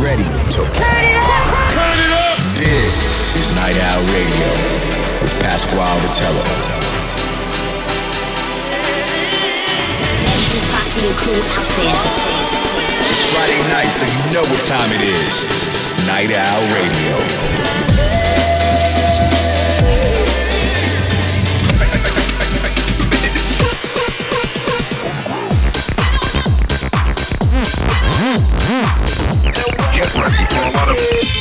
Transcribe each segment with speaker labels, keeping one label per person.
Speaker 1: ready to turn it up. Turn it up. This is Night Owl Radio with Pasquale Rotella.
Speaker 2: Every posse and crew out there.
Speaker 1: It's Friday night, so you know what time it is. Night Owl Radio.
Speaker 3: Get ready for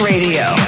Speaker 4: Radio.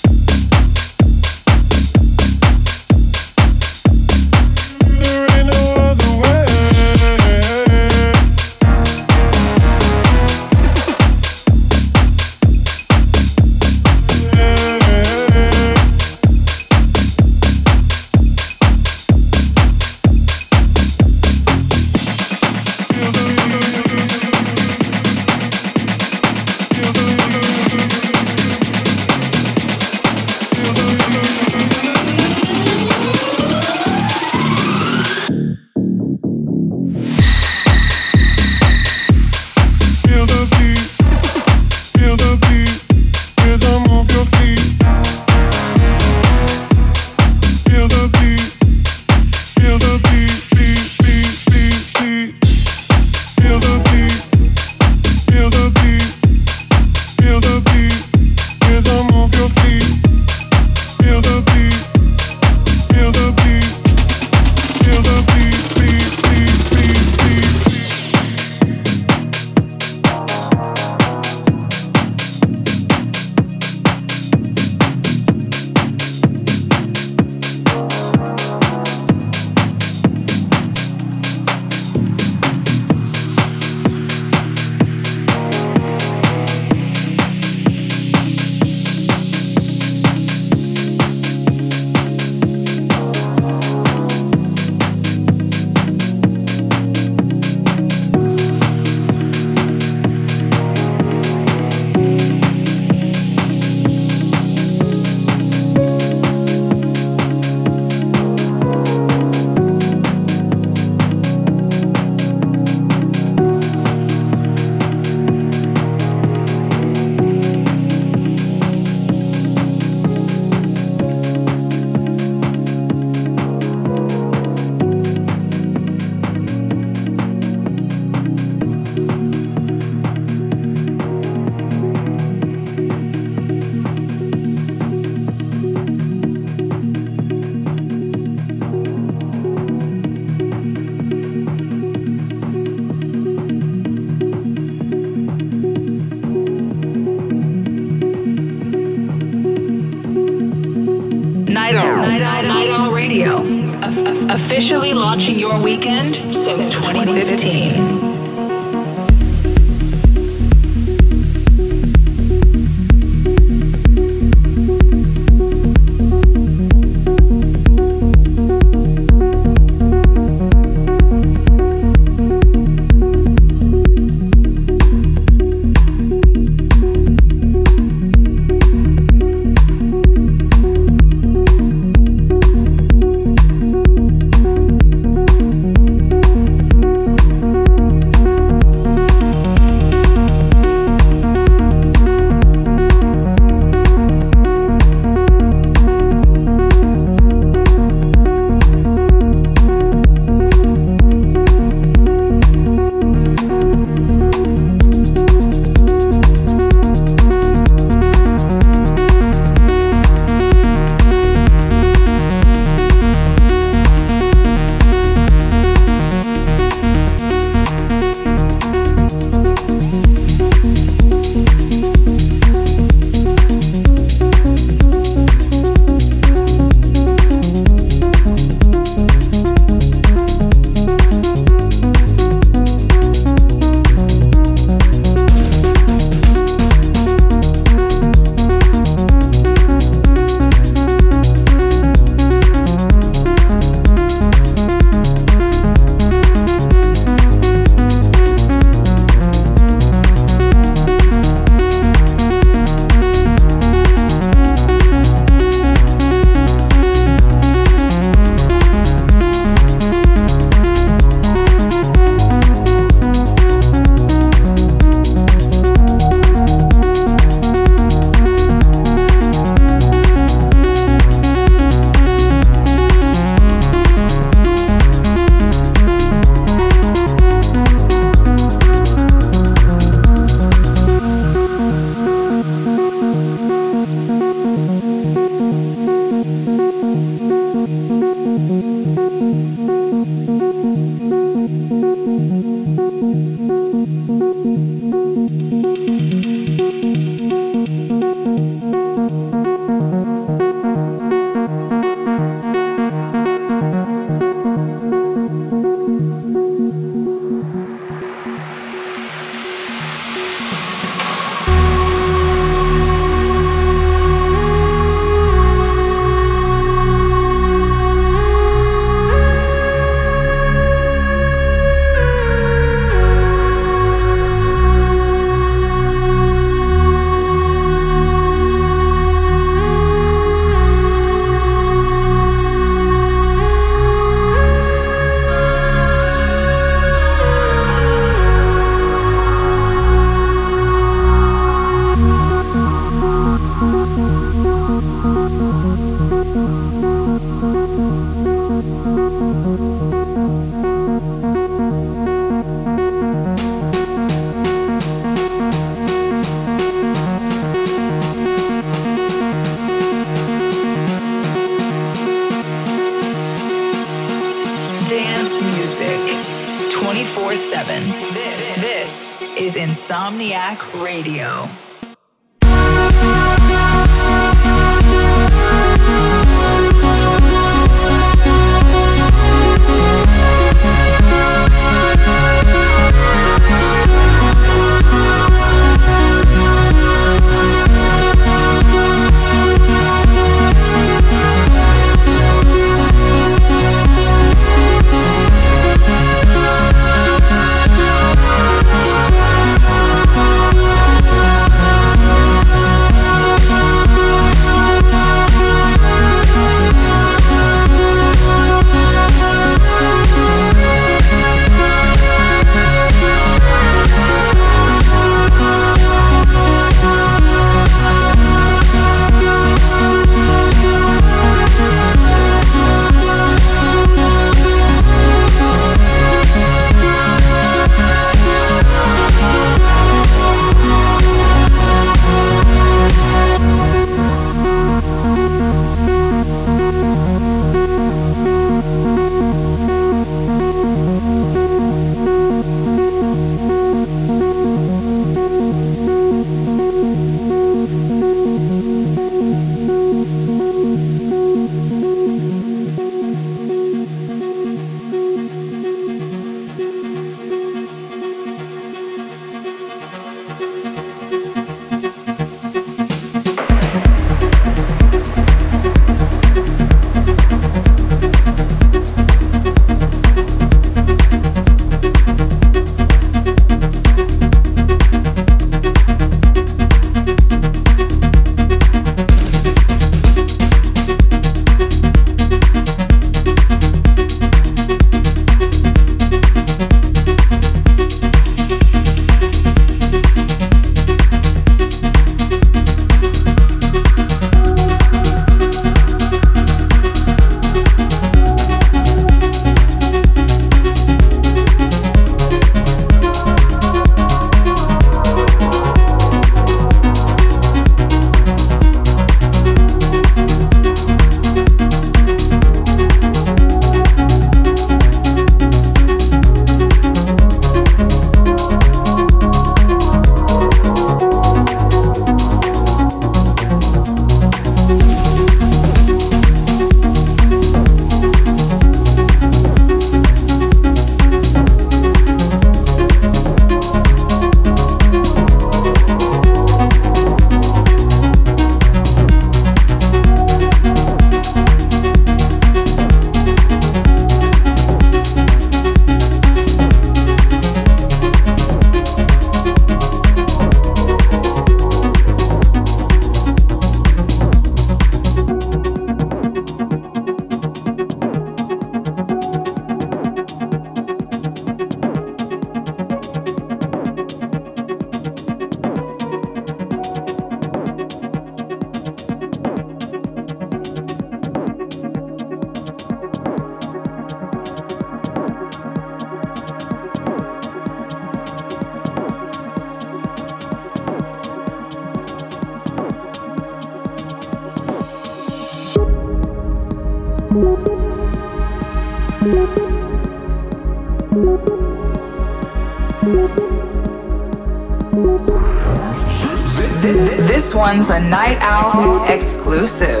Speaker 4: Exclusive.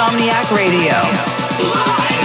Speaker 4: Insomniac Radio. Live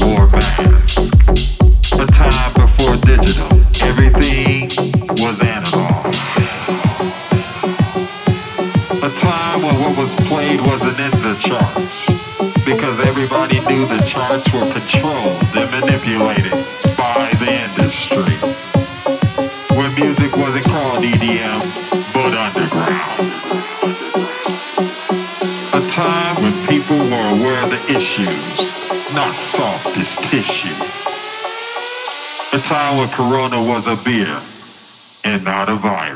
Speaker 4: more bad. sour Corona was a beer and not a
Speaker 5: virus.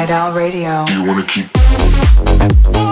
Speaker 1: Night Owl Radio.
Speaker 4: Do you wanna keep?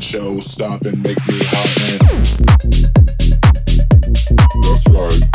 Speaker 5: Show stop and make me hot and That's right.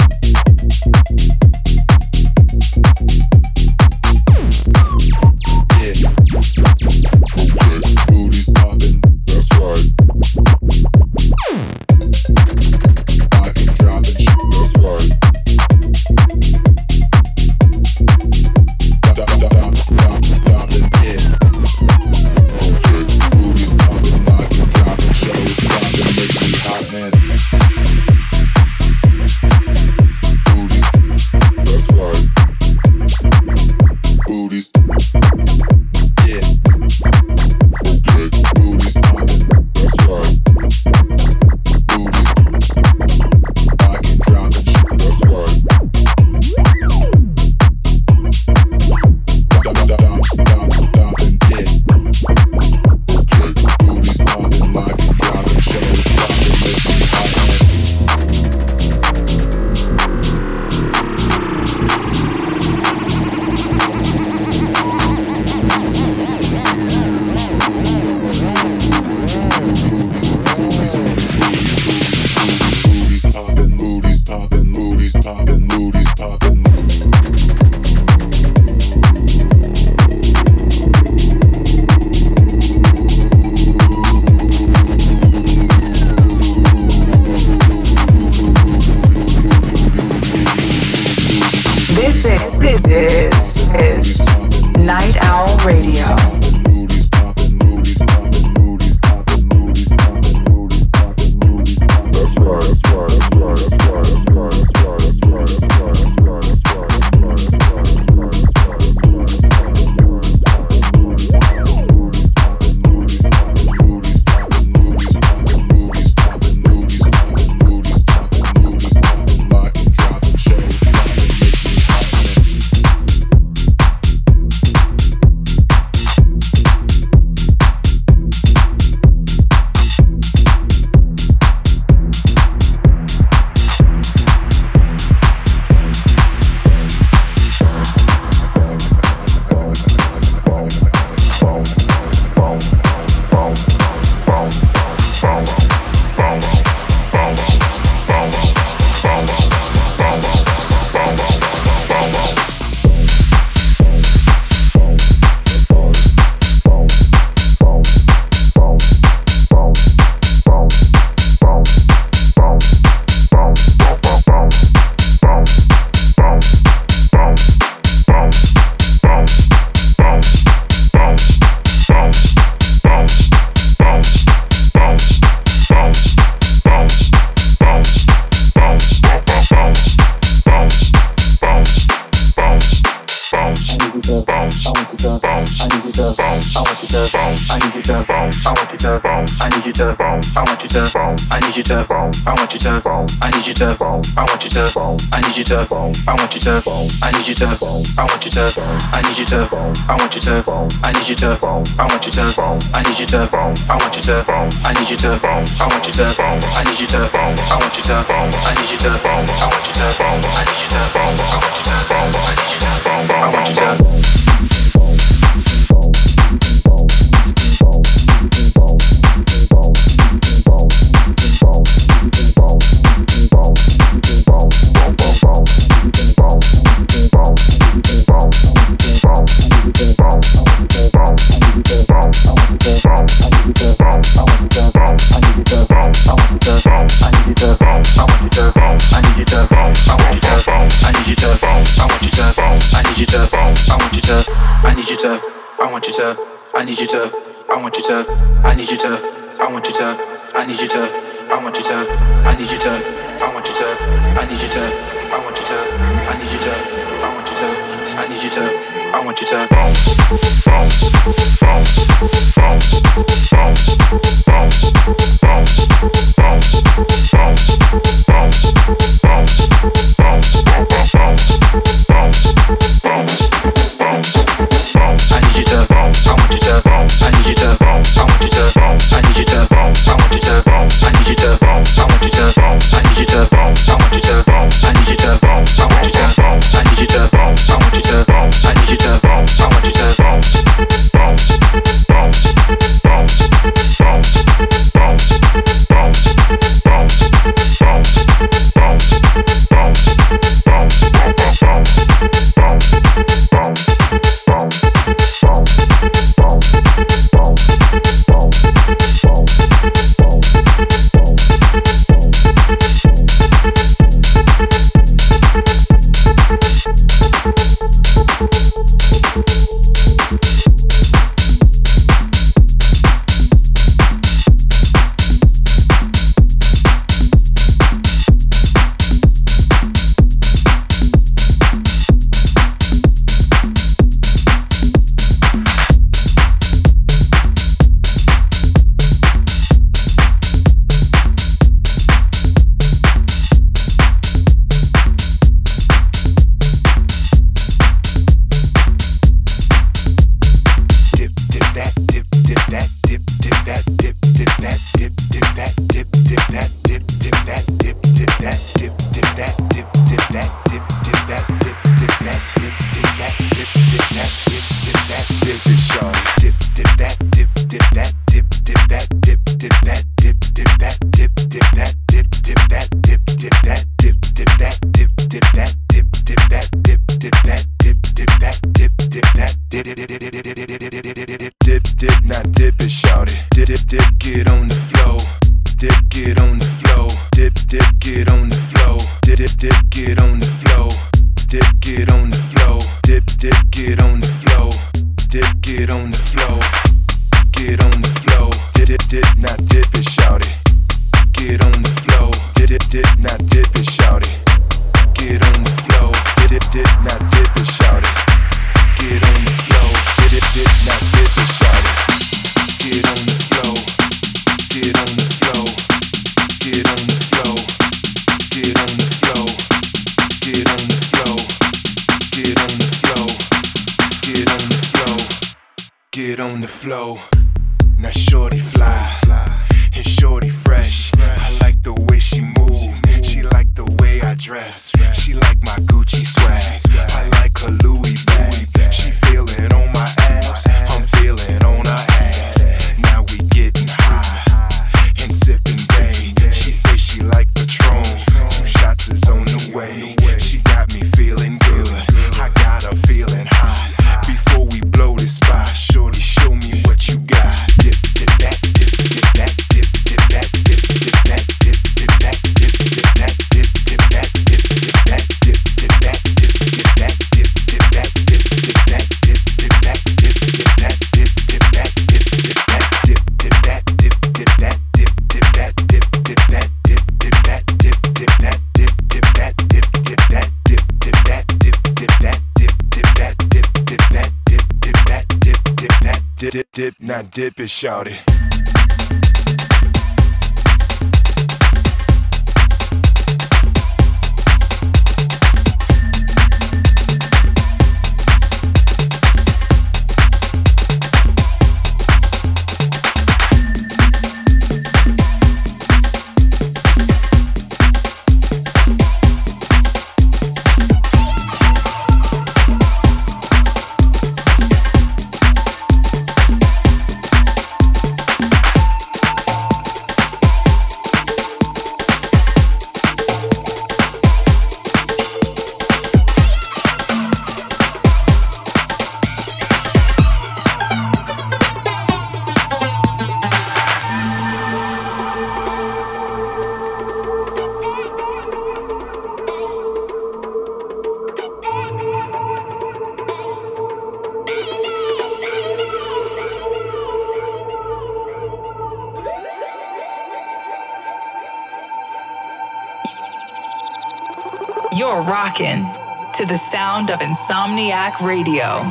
Speaker 5: I
Speaker 6: dip, it, shout it.
Speaker 3: To the sound of Insomniac Radio.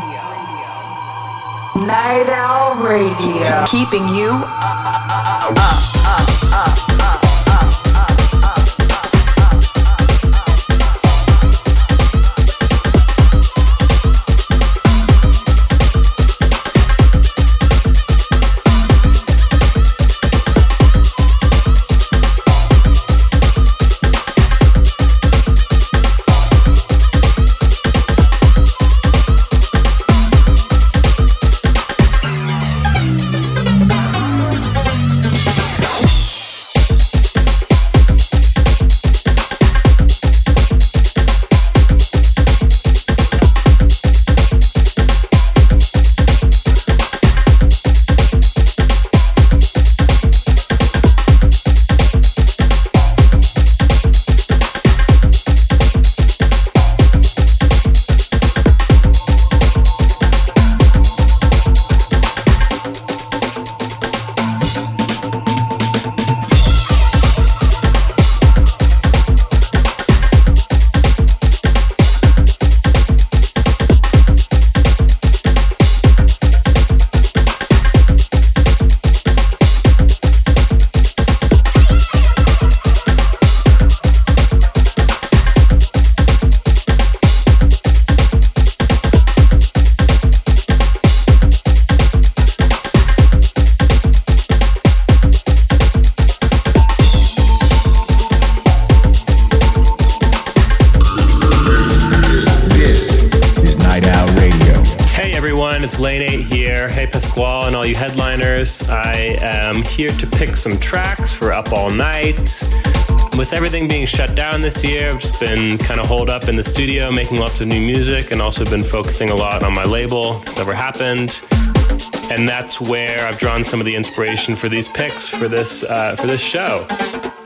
Speaker 3: Night Owl Radio. Keeping you
Speaker 1: This
Speaker 7: all you headliners. I am here to pick some tracks for Up All Night. With everything being shut down this year, I've just been kind of holed up in the studio making lots of new music and also been focusing a lot on my label. It's never happened. And that's where I've drawn some of the inspiration for these picks for this uh, for this show.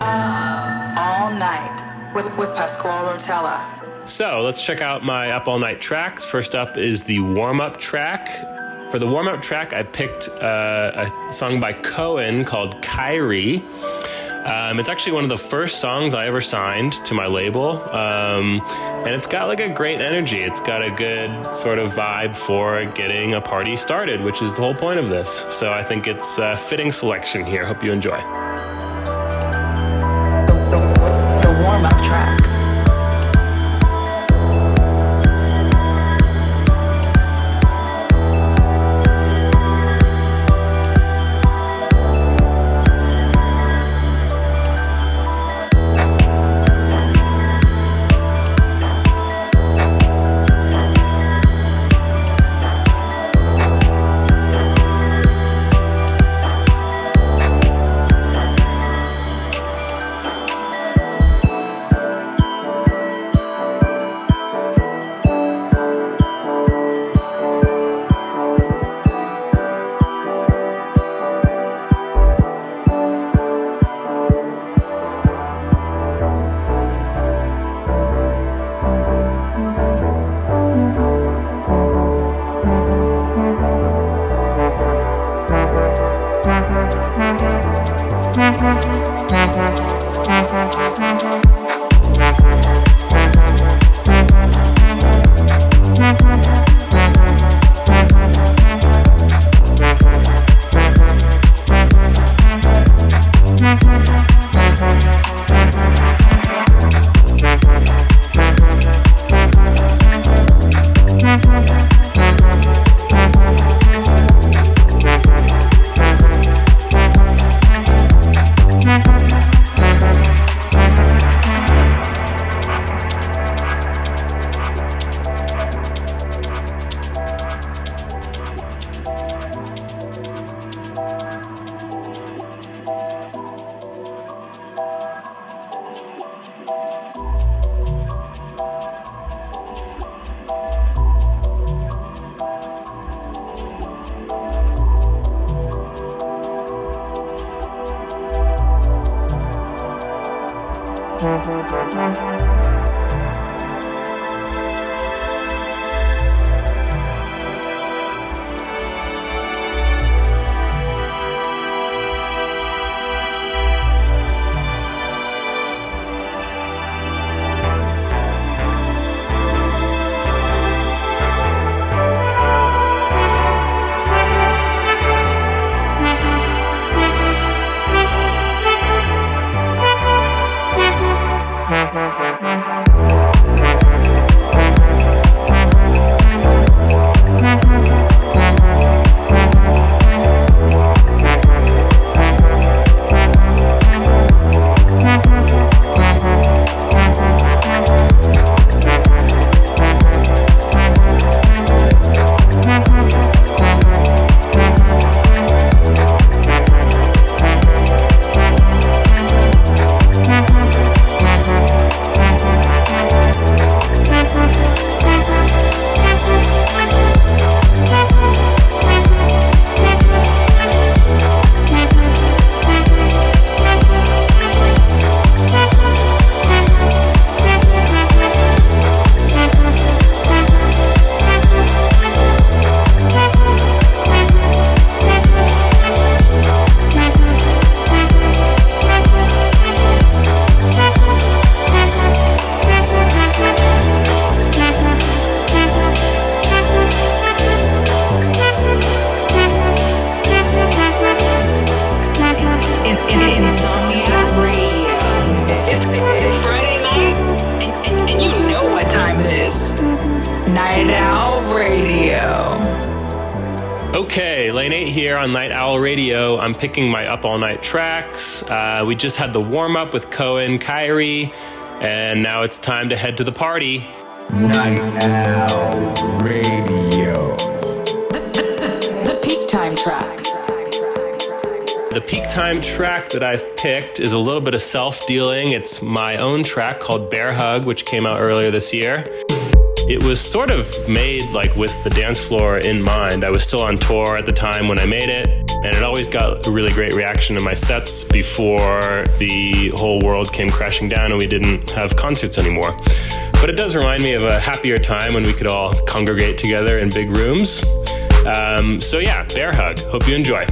Speaker 3: all night with, with Pasquale Rotella.
Speaker 7: So let's check out my Up All Night tracks. First up is the warm up track. For the warm up track, I picked uh, a song by Cohen called Kyrie. Um, it's actually one of the first songs I ever signed to my label. Um, and it's got like a great energy. It's got a good sort of vibe for getting a party started, which is the whole point of this. So I think it's a fitting selection here. Hope you enjoy.
Speaker 3: The warm up track.
Speaker 7: Up all night tracks. Uh, we just had the warm up with Cohen, Kyrie, and now it's time to head to the party.
Speaker 1: Night Owl Radio.
Speaker 4: The, the, the peak time track.
Speaker 7: The peak time track that I've picked is a little bit of self dealing. It's my own track called Bear Hug, which came out earlier this year. It was sort of made like with the dance floor in mind. I was still on tour at the time when I made it, and it always got a really great reaction to my sets before the whole world came crashing down and we didn't have concerts anymore. But it does remind me of a happier time when we could all congregate together in big rooms. Um, so, yeah, Bear Hug. Hope you enjoy.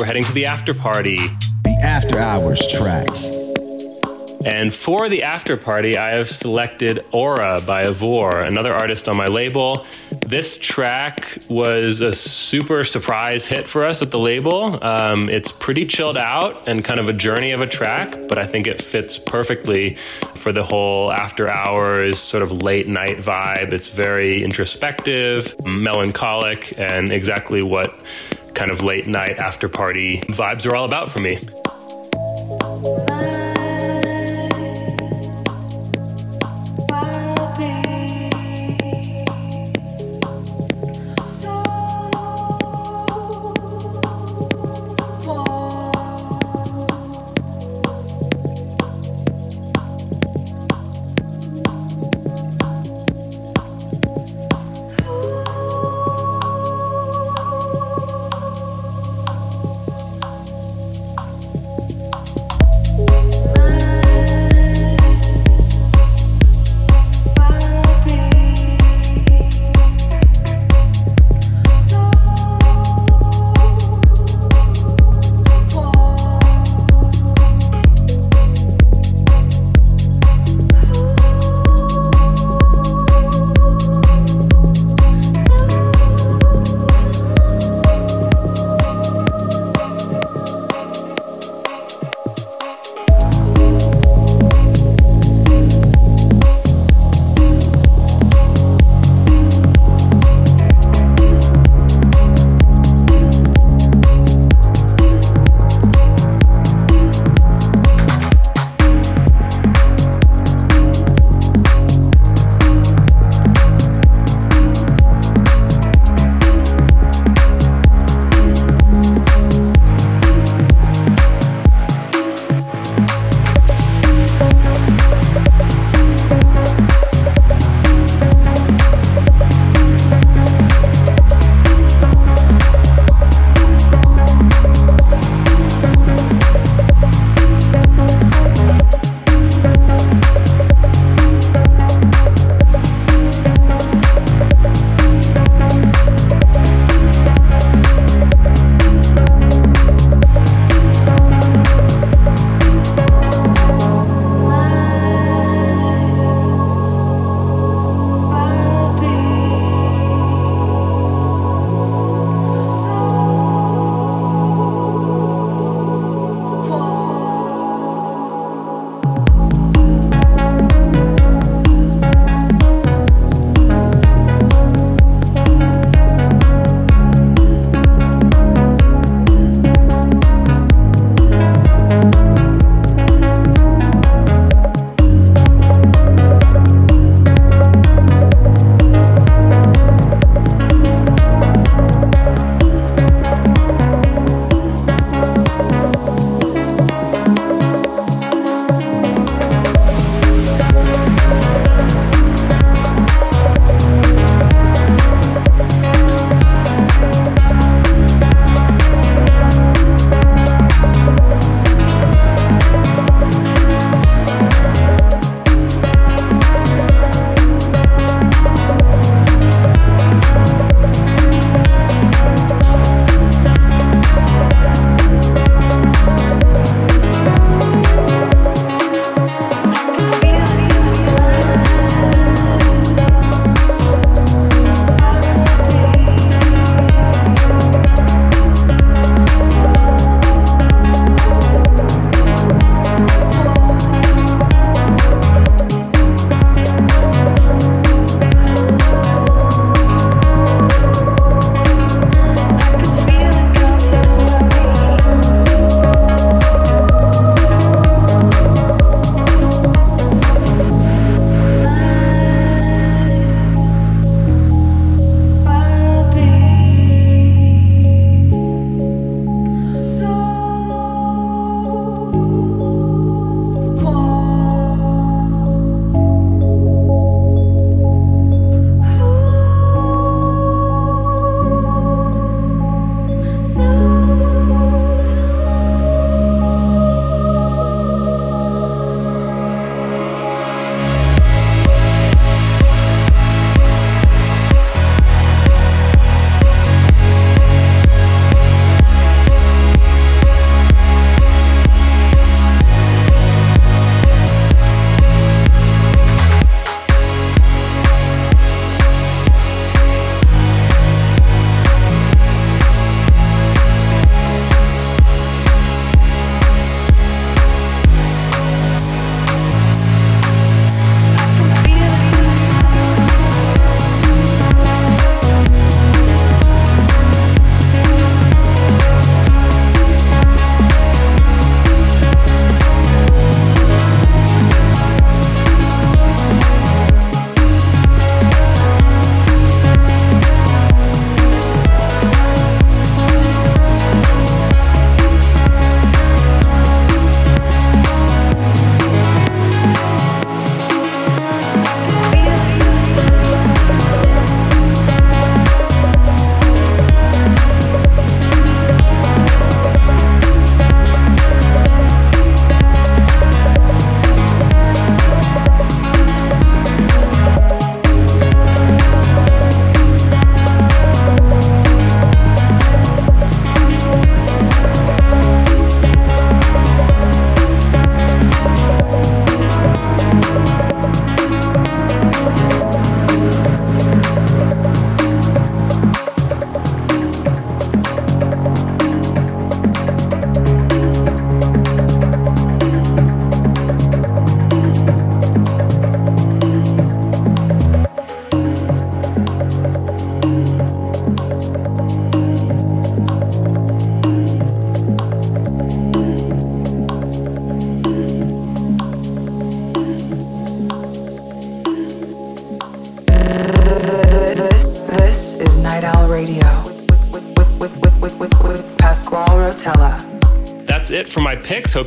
Speaker 7: We're heading to the after party.
Speaker 1: The After Hours track.
Speaker 7: And for the after party, I have selected Aura by Avoure, another artist on my label. This track was a super surprise hit for us at the label. Um, it's pretty chilled out and kind of a journey of a track, but I think it fits perfectly for the whole after hours sort of late night vibe. It's very introspective, melancholic, and exactly what kind of late night after party vibes are all about for me.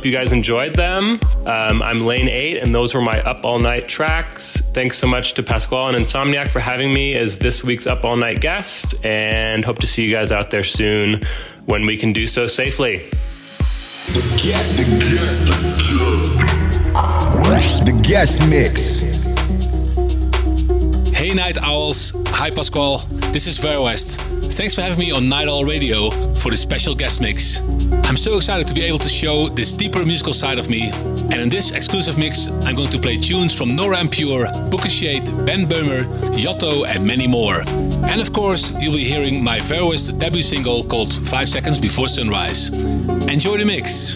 Speaker 7: Hope you guys enjoyed them. Um, I'm Lane 8, and those were my Up All Night tracks. Thanks so much to Pasquale and Insomniac for having me as this week's Up All Night guest, and hope to see you guys out there soon when we can do so safely.
Speaker 1: The guest, the, the guest mix.
Speaker 8: Hey Night Owls, hi Pasquale, this is VER:WEST. Thanks for having me on Night Owl Radio for the special guest mix. I'm so excited to be able to show this deeper musical side of me, and in this exclusive mix, I'm going to play tunes from Nora En Pure, Booka Shade, Ben Böhmer, Yotto, and many more. And of course, you'll be hearing my VER:WEST debut single called 5 Seconds Before Sunrise. Enjoy the mix!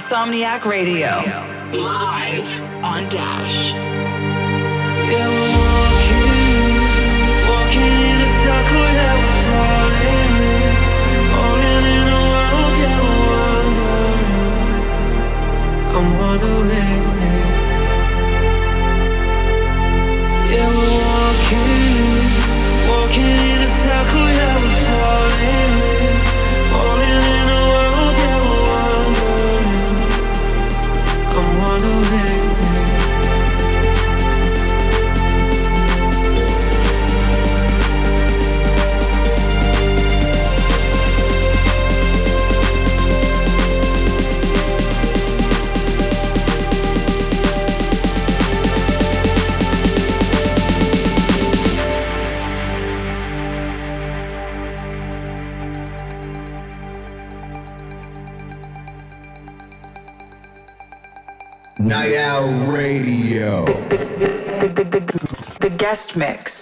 Speaker 4: Insomniac Radio. Live on Dash.
Speaker 9: Yeah, we're walking, walking in a circle, yeah, we're falling, falling in a world, yeah, we're wandering. I'm wondering.
Speaker 1: Guest mix.